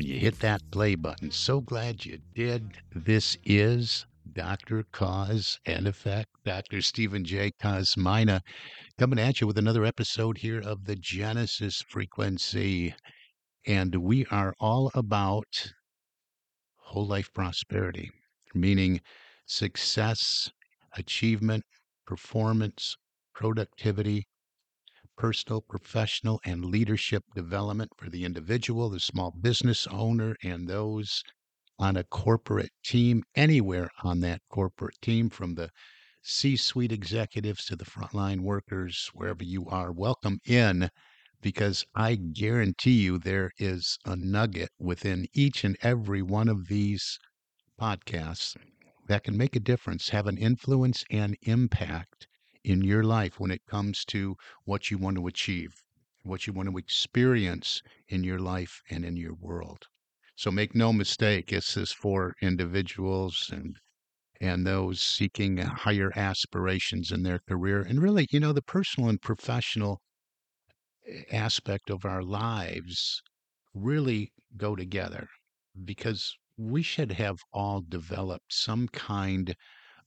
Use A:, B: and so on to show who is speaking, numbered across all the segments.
A: when you hit that play button. So glad you did. This is Dr. Cause and Effect, Dr. Stephen J. Kosmyna, coming at you with another episode here of the Genesis Frequency. And we are all about whole life prosperity, meaning success, achievement, performance, productivity, personal, professional, and leadership development for the individual, the small business owner, and those on a corporate team, anywhere on that corporate team, from the C suite executives to the frontline workers, wherever you are. Welcome in because I guarantee you there is a nugget within each and every one of these podcasts that can make a difference, have an influence and impact in your life when it comes to what you want to achieve, what you want to experience in your life and in your world. So make no mistake, this is for individuals and and those seeking higher aspirations in their career. And really, you know, the personal and professional aspect of our lives really go together because we should have all developed some kind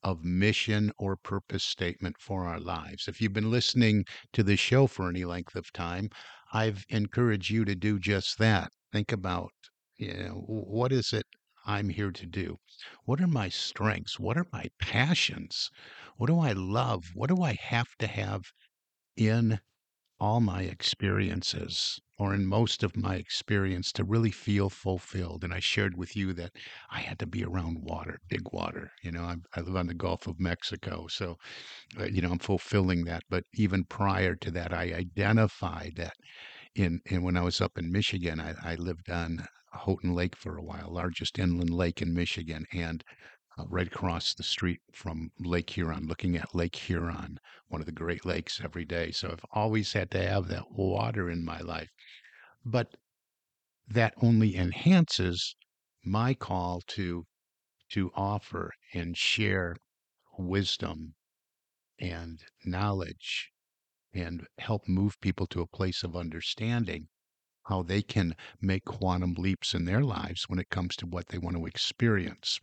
A: of mission or purpose statement for our lives. If you've been listening to the show for any length of time, I've encouraged you to do just that. Think about, you know, what is it I'm here to do? What are my strengths? What are my passions? What do I love? What do I have to have in all my experiences or in most of my experience to really feel fulfilled. And I shared with you that I had to be around water, big water. You know, I, I live on the Gulf of Mexico. So, uh, you know, I'm fulfilling that. But even prior to that, I identified that in, when I was up in Michigan, I, I lived on Houghton Lake for a while, largest inland lake in Michigan. And uh, right across the street from Lake Huron, looking at Lake Huron, one of the Great Lakes, every day. So I've always had to have that water in my life. But that only enhances my call to to offer and share wisdom and knowledge and help move people to a place of understanding how they can make quantum leaps in their lives when it comes to what they want to experience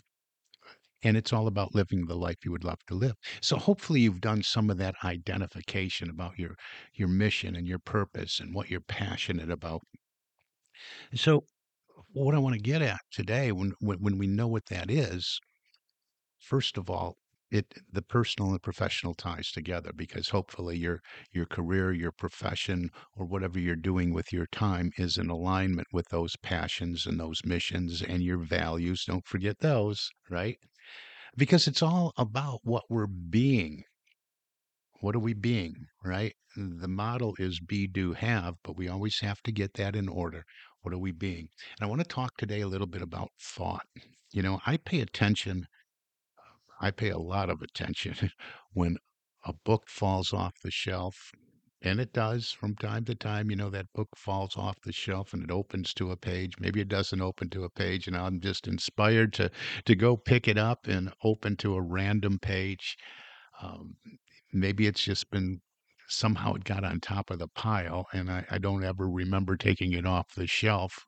A: and it's all about living the life you would love to live. So hopefully you've done some of that identification about your your mission and your purpose and what you're passionate about. So what I want to get at today when when, we know what that is, first of all, it the personal and professional ties together because hopefully your your career your profession or whatever you're doing with your time is in alignment with those passions and those missions and your values don't forget those right because it's all about what we're being. What are we being, right? The model is be, do, have, but we always have to get that in order. What are we being? And I want to talk today a little bit about thought. You know, I pay attention, I pay a lot of attention when a book falls off the shelf and it does from time to time. You know, that book falls off the shelf and it opens to a page. Maybe it doesn't open to a page, and I'm just inspired to to go pick it up and open to a random page. Um, maybe it's just been somehow it got on top of the pile, and I, I don't ever remember taking it off the shelf.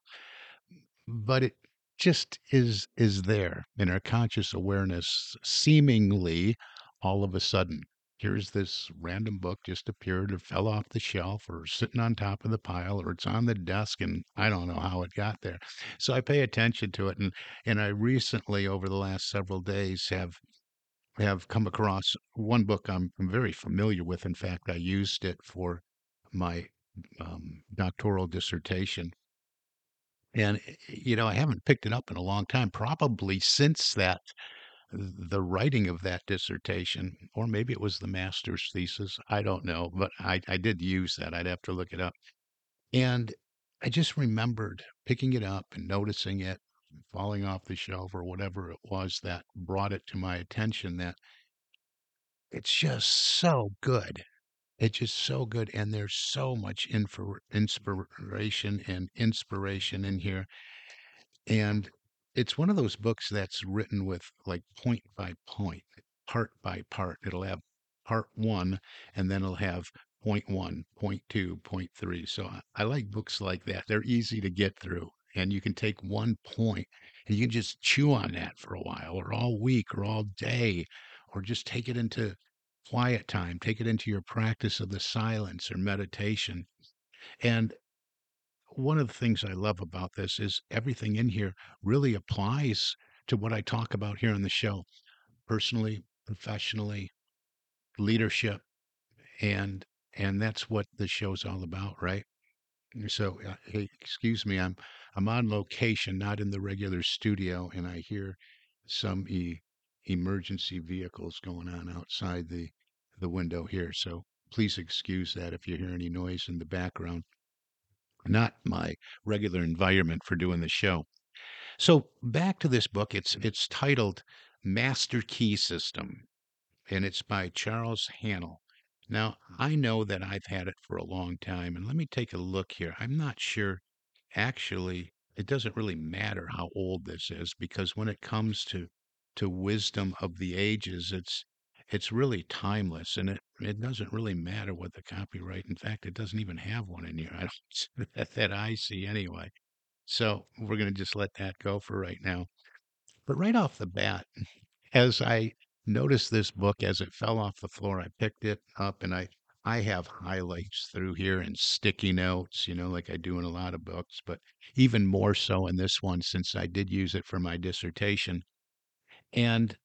A: But it just is is there in our conscious awareness, seemingly all of a sudden here's this random book just appeared or fell off the shelf or sitting on top of the pile or it's on the desk and I don't know how it got there. So I pay attention to it and and I recently over the last several days have have come across one book I'm, I'm very familiar with. In fact, I used it for my um, doctoral dissertation. And, eh, you know, I haven't picked it up in a long time, probably since that, the writing of that dissertation, or maybe it was the master's thesis. I don't know, but I, I did use that. I'd have to look it up. And I just remembered picking it up and noticing it falling off the shelf or whatever it was that brought it to my attention that it's just so good. It's just so good. And there's so much infor- inspiration and inspiration in here. And it's one of those books that's written with like point by point, part by part. It'll have part one, and then it'll have point one, point two, point three. So I, like books like that. They're easy to get through, and you can take one point and you can just chew on that for a while, or all week, or all day, or just take it into quiet time, take it into your practice of the silence or meditation. And one of the things I love about this is everything in here really applies to what I talk about here on the show personally, professionally, leadership, and and that's what the show's all about, right? So, uh, hey, excuse me, I'm I'm on location, not in the regular studio, and I hear some e emergency vehicles going on outside the the window here. So please excuse that if you hear any noise in the background not my regular environment for doing the show. So back to this book. It's it's titled Master Key System, and it's by Charles Haanel. Now I know that I've had it for a long time, and let me take a look here. I'm not sure. Actually, it doesn't really matter how old this is because when it comes to to wisdom of the ages, it's it's really timeless and it, it doesn't really matter what the copyright. In fact, it doesn't even have one in here. I that, that I see anyway. So we're going to just let that go for right now. But right off the bat, as I noticed this book as it fell off the floor, I picked it up and I I have highlights through here and sticky notes, you know, like I do in a lot of books, but even more so in this one since I did use it for my dissertation. And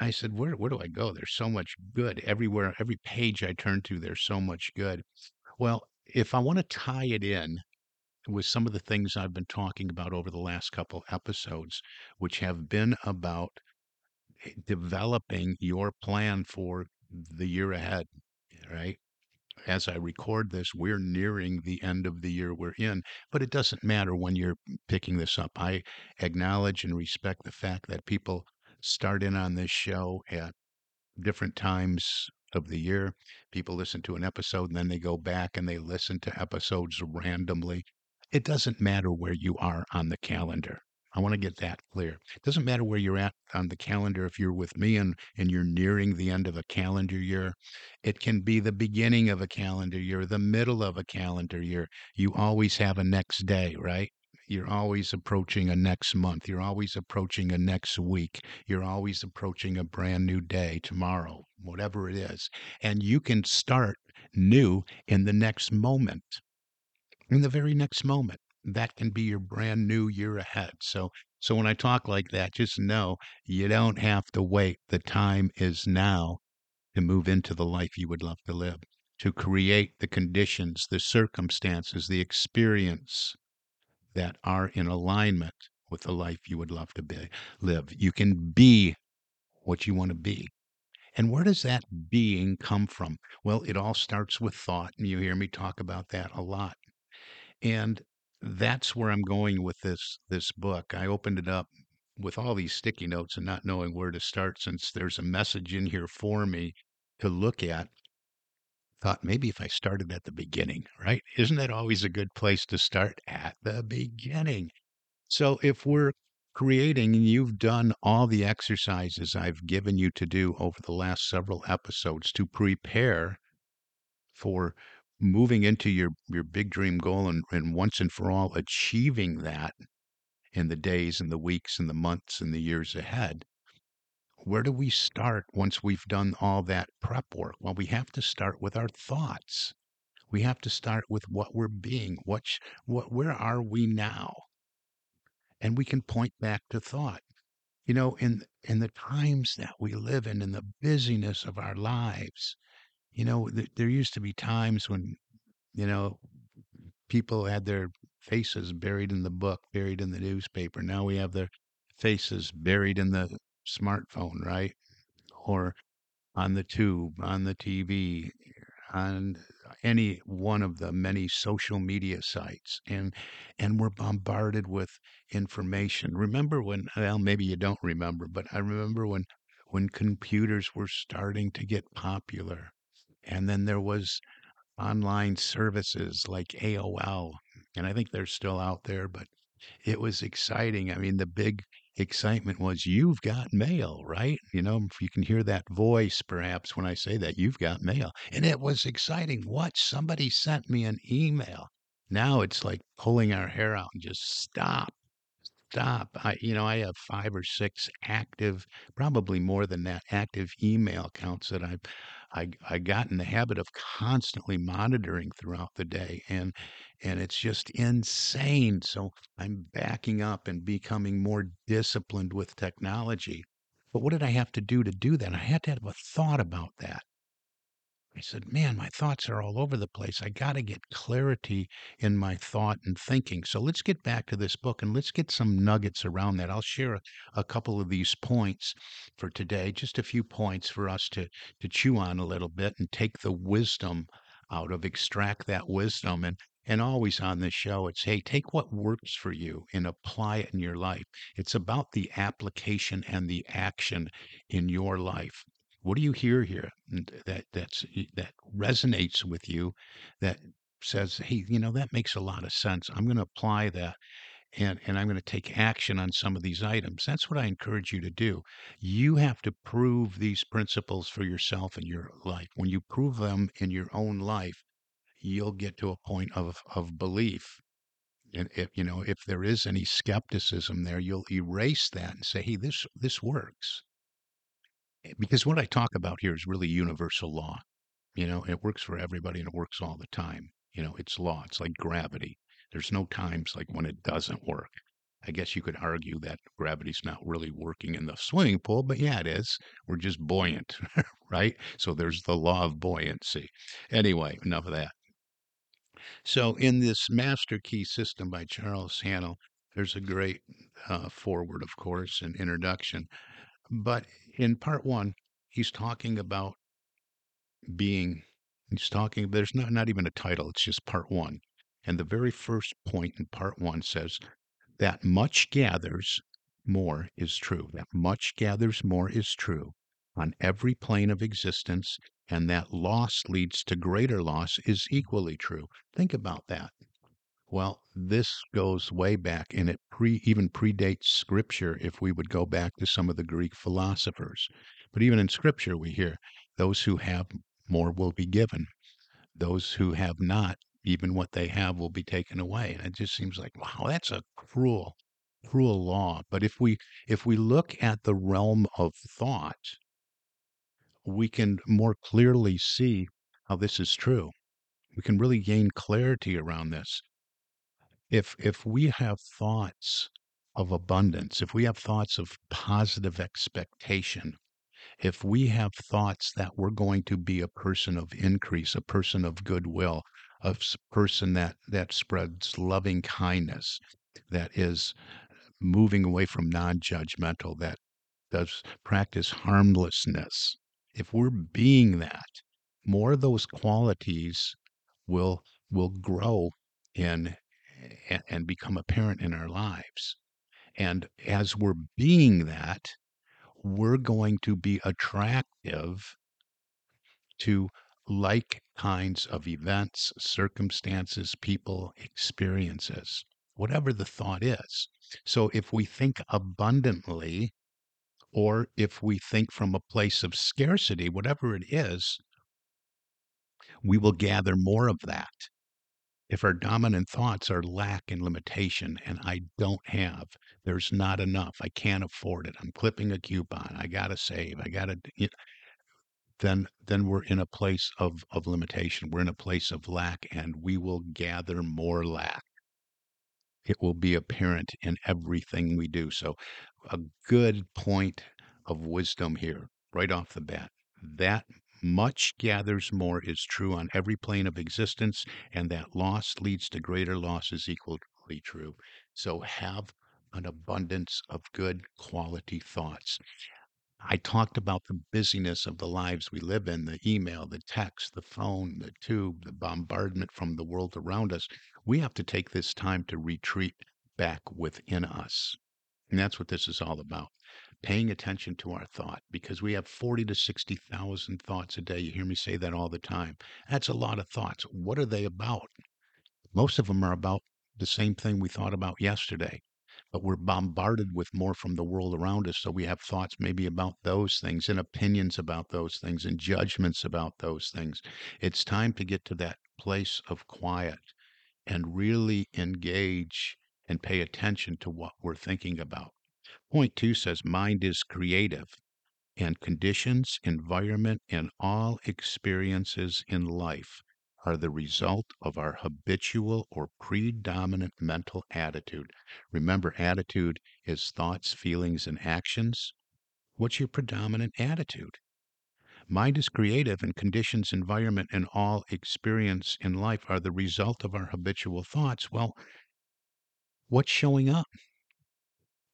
A: I said, "Where where do I go? There's so much good everywhere. Every page I turn to, there's so much good." Well, if I want to tie it in with some of the things I've been talking about over the last couple episodes, which have been about eh, developing your plan for the year ahead, right? As I record this, we're nearing the end of the year we're in, but it doesn't matter when you're picking this up. I acknowledge and respect the fact that people start in on this show at different times of the year. People listen to an episode and then they go back and they listen to episodes randomly. It doesn't matter where you are on the calendar. I want to get that clear. It doesn't matter where you're at on the calendar if you're with me and, and you're nearing the end of a calendar year. It can be the beginning of a calendar year, the middle of a calendar year. You always have a next day, right? You're always approaching a next month. You're always approaching a next week. You're always approaching a brand new day, tomorrow, whatever it is. And you can start new in the next moment, in the very next moment. That can be your brand new year ahead. So, so when I talk like that, just know you don't have to wait. The time is now to move into the life you would love to live, to create the conditions, the circumstances, the experience that are in alignment with the life you would love to be, live. You can be what you want to be. And where does that being come from? Well, it all starts with thought, and you hear me talk about that a lot. And that's where I'm going with this this book. I opened it up with all these sticky notes and not knowing where to start since there's a message in here for me to look at thought maybe if I started at the beginning, right? Isn't that always a good place to start at the beginning? So if we're creating and you've done all the exercises I've given you to do over the last several episodes to prepare for moving into your your big dream goal and, and once and for all achieving that in the days and the weeks and the months and the years ahead Where do we start once we've done all that prep work? Well, we have to start with our thoughts. We have to start with what we're being. What, sh- what where are we now? And we can point back to thought. You know, in in the times that we live in, in the busyness of our lives, you know, th- there used to be times when, you know, people had their faces buried in the book, buried in the newspaper. Now we have their faces buried in the smartphone, right? Or on the tube, on the TV, on any one of the many social media sites and and we're bombarded with information. Remember when well maybe you don't remember, but I remember when when computers were starting to get popular and then there was online services like AOL and I think they're still out there, but it was exciting. I mean, the big excitement was you've got mail, right? You know, if you can hear that voice perhaps when I say that, you've got mail. And it was exciting. What? Somebody sent me an email. Now it's like pulling our hair out and just stop stop. I, you know, I have five or six active, probably more than that, active email accounts that I've, I, I got in the habit of constantly monitoring throughout the day, and and it's just insane. So I'm backing up and becoming more disciplined with technology. But what did I have to do to do that? I had to have a thought about that. I said, man, my thoughts are all over the place. I got to get clarity in my thought and thinking. So let's get back to this book and let's get some nuggets around that. I'll share a, a couple of these points for today, just a few points for us to, to chew on a little bit and take the wisdom out of, extract that wisdom. And, and always on this show, it's hey, take what works for you and apply it in your life. It's about the application and the action in your life what do you hear here? That that's that resonates with you that says hey you know that makes a lot of sense. I'm going to apply that and and i'm going to take action on some of these items. That's what i encourage you to do. You have to prove these principles for yourself in your life. When you prove them in your own life you'll get to a point of of belief. And if you know if there is any skepticism there you'll erase that and say hey this this works because what I talk about here is really universal law. You know, it works for everybody and it works all the time. You know, it's law. It's like gravity. There's no times like when it doesn't work. I guess you could argue that gravity's not really working in the swimming pool, but yeah, it is. We're just buoyant, right? So there's the law of buoyancy. Anyway, enough of that. So in this Master Key System by Charles Haanel, there's a great uh, foreword, of course, and introduction. But in part one, he's talking about being, he's talking, there's not, not even a title, it's just part one. And the very first point in part one says that much gathers, more is true. That much gathers, more is true on every plane of existence, and that loss leads to greater loss is equally true. Think about that. Well, this goes way back, and it pre even predates Scripture. If we would go back to some of the Greek philosophers, but even in Scripture, we hear those who have more will be given; those who have not, even what they have will be taken away. And it just seems like, wow, that's a cruel, cruel law. But if we if we look at the realm of thought, we can more clearly see how this is true. We can really gain clarity around this if if we have thoughts of abundance, if we have thoughts of positive expectation, if we have thoughts that we're going to be a person of increase, a person of goodwill, a person that that spreads loving kindness, that is moving away from non-judgmental, that does practice harmlessness. If we're being that, more of those qualities will will grow in and, become apparent in our lives. And as we're being that, we're going to be attractive to like kinds of events, circumstances, people, experiences, whatever the thought is. So if we think abundantly, or if we think from a place of scarcity, whatever it is, we will gather more of that. If our dominant thoughts are lack and limitation, and I don't have, there's not enough, I can't afford it, I'm clipping a coupon, I gotta save, I gotta, then then we're in a place of of limitation. We're in a place of lack, and we will gather more lack. It will be apparent in everything we do. So, a good point of wisdom here, right off the bat. That much gathers more is true on every plane of existence, and that loss leads to greater loss is equally true. So, have an abundance of good quality thoughts. I talked about the busyness of the lives we live in, the email, the text, the phone, the tube, the bombardment from the world around us. We have to take this time to retreat back within us. And that's what this is all about. Paying attention to our thought because we have 40 to 60,000 thoughts a day. You hear me say that all the time. That's a lot of thoughts. What are they about? Most of them are about the same thing we thought about yesterday but we're bombarded with more from the world around us. So we have thoughts maybe about those things and opinions about those things and judgments about those things. It's time to get to that place of quiet and really engage and pay attention to what we're thinking about. Point two says mind is creative and conditions, environment, and all experiences in life are the result of our habitual or predominant mental attitude. Remember, attitude is thoughts, feelings, and actions. What's your predominant attitude? Mind is creative, and conditions, environment, and all experience in life are the result of our habitual thoughts. Well, what's showing up?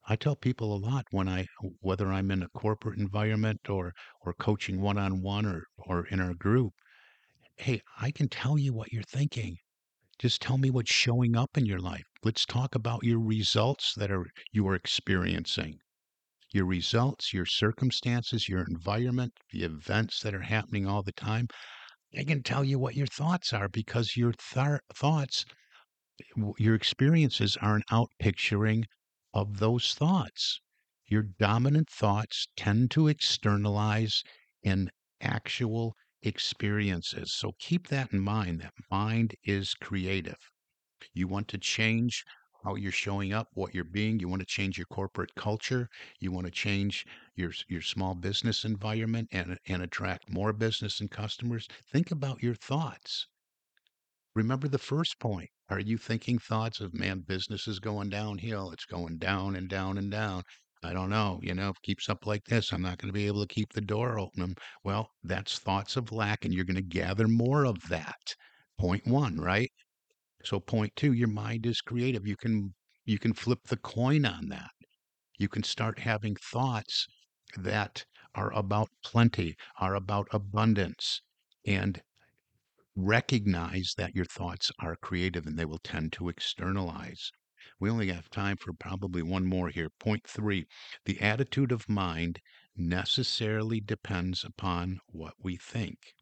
A: I tell people a lot when I, whether I'm in a corporate environment or or coaching one on one or or in our group, Hey, I can tell you what you're thinking. Just tell me what's showing up in your life. Let's talk about your results that are you are experiencing. Your results, your circumstances, your environment, the events that are happening all the time. I can tell you what your thoughts are because your th- thoughts, your experiences are an outpicturing of those thoughts. Your dominant thoughts tend to externalize in actual experiences. So keep that in mind that mind is creative. You want to change how you're showing up, what you're being. You want to change your corporate culture. You want to change your your small business environment and and attract more business and customers. Think about your thoughts. Remember the first point. Are you thinking thoughts of man, business is going downhill? It's going down and down and down. I don't know, you know, if it keeps up like this, I'm not going to be able to keep the door open. Well, that's thoughts of lack, and you're going to gather more of that. Point one, right? So point two, your mind is creative. You can you can flip the coin on that. You can start having thoughts that are about plenty, are about abundance, and recognize that your thoughts are creative and they will tend to externalize. We only have time for probably one more here. Point three the attitude of mind necessarily depends upon what we think.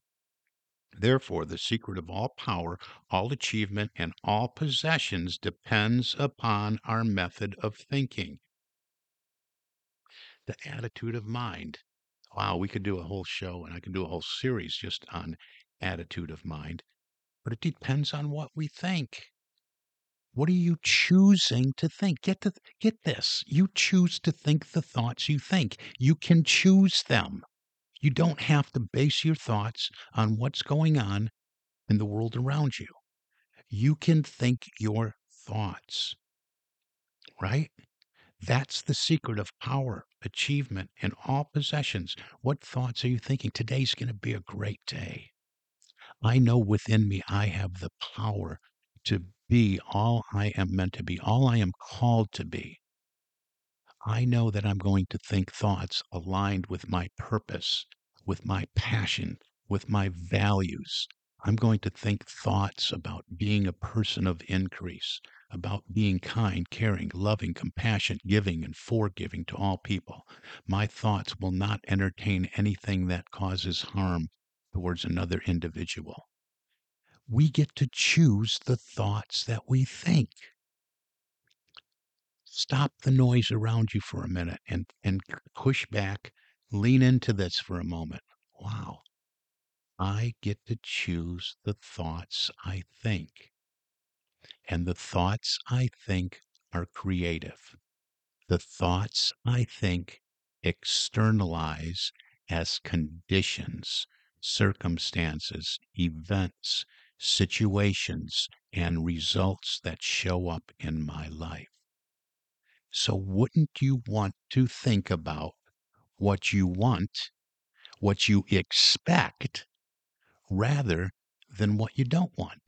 A: Therefore, the secret of all power, all achievement, and all possessions depends upon our method of thinking. The attitude of mind. Wow, we could do a whole show and I could do a whole series just on attitude of mind, but it depends on what we think. What are you choosing to think? Get to get this. You choose to think the thoughts you think. You can choose them. You don't have to base your thoughts on what's going on in the world around you. You can think your thoughts. Right? That's the secret of power, achievement, and all possessions. What thoughts are you thinking? Today's going to be a great day. I know within me I have the power to be all I am meant to be, all I am called to be. I know that I'm going to think thoughts aligned with my purpose, with my passion, with my values. I'm going to think thoughts about being a person of increase, about being kind, caring, loving, compassionate, giving, and forgiving to all people. My thoughts will not entertain anything that causes harm towards another individual we get to choose the thoughts that we think. Stop the noise around you for a minute and, and push back, lean into this for a moment. Wow, I get to choose the thoughts I think. And the thoughts I think are creative. The thoughts I think externalize as conditions, circumstances, events, situations, and results that show up in my life. So, wouldn't you want to think about what you want, what you expect, rather than what you don't want?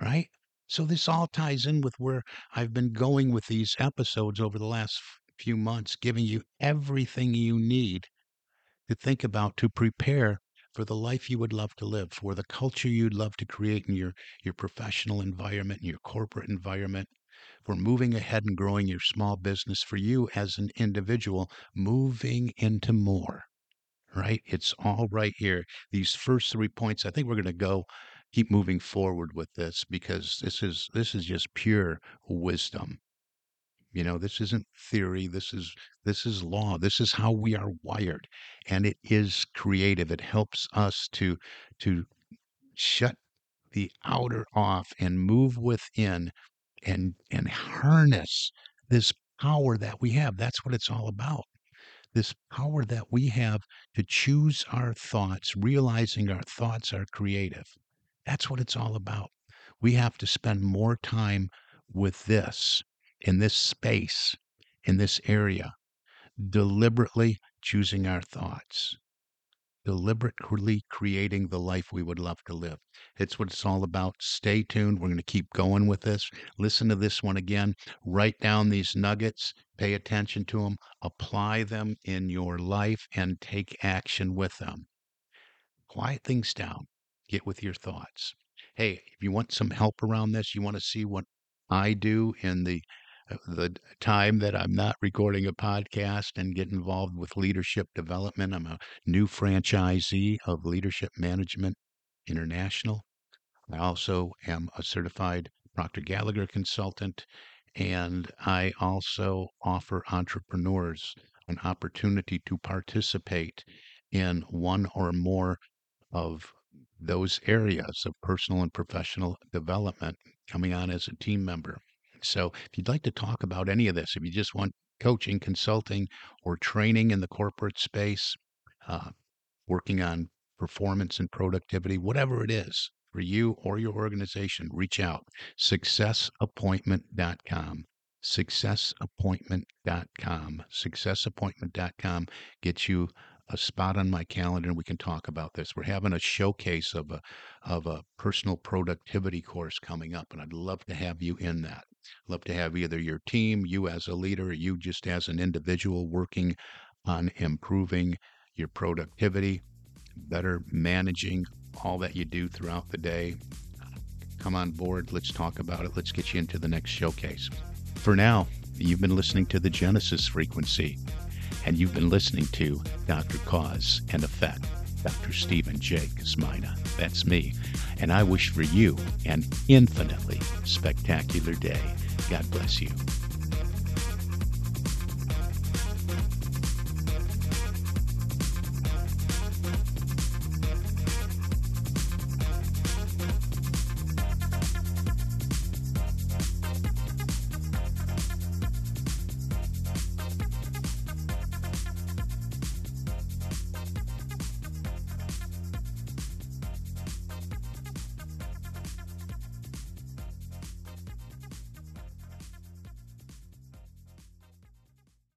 A: Right? So, this all ties in with where I've been going with these episodes over the last few months, giving you everything you need to think about to prepare for the life you would love to live, for the culture you'd love to create in your, your professional environment, in your corporate environment, for moving ahead and growing your small business, for you as an individual, moving into more, right? It's all right here. These first three points, I think we're going to go keep moving forward with this because this is this is just pure wisdom. You know, this isn't theory. This is this is law. This is how we are wired, and it is creative. It helps us to to shut the outer off and move within and and harness this power that we have. That's what it's all about. This power that we have to choose our thoughts, realizing our thoughts are creative. That's what it's all about. We have to spend more time with this in this space, in this area, deliberately choosing our thoughts deliberately creating the life we would love to live. It's what it's all about. Stay tuned. We're going to keep going with this. Listen to this one again. Write down these nuggets, pay attention to them, apply them in your life, and take action with them. Quiet things down. Get with your thoughts. Hey, if you want some help around this, you want to see what I do in the the time that I'm not recording a podcast and get involved with leadership development. I'm a new franchisee of Leadership Management International. I also am a certified Proctor Gallagher consultant, and I also offer entrepreneurs an opportunity to participate in one or more of those areas of personal and professional development coming on as a team member. So if you'd like to talk about any of this, if you just want coaching, consulting, or training in the corporate space, uh, working on performance and productivity, whatever it is for you or your organization, reach out. Successappointment.com. Successappointment.com. Successappointment.com gets you a spot on my calendar and we can talk about this. We're having a showcase of a of a personal productivity course coming up and I'd love to have you in that. Love to have either your team, you as a leader, you just as an individual working on improving your productivity, better managing all that you do throughout the day. Come on board. Let's talk about it. Let's get you into the next showcase. For now, you've been listening to the Genesis frequency and you've been listening to Dr. Cause and Effect, Dr. Stephen J. Kosmyna. That's me, and I wish for you an infinitely spectacular day. God bless you.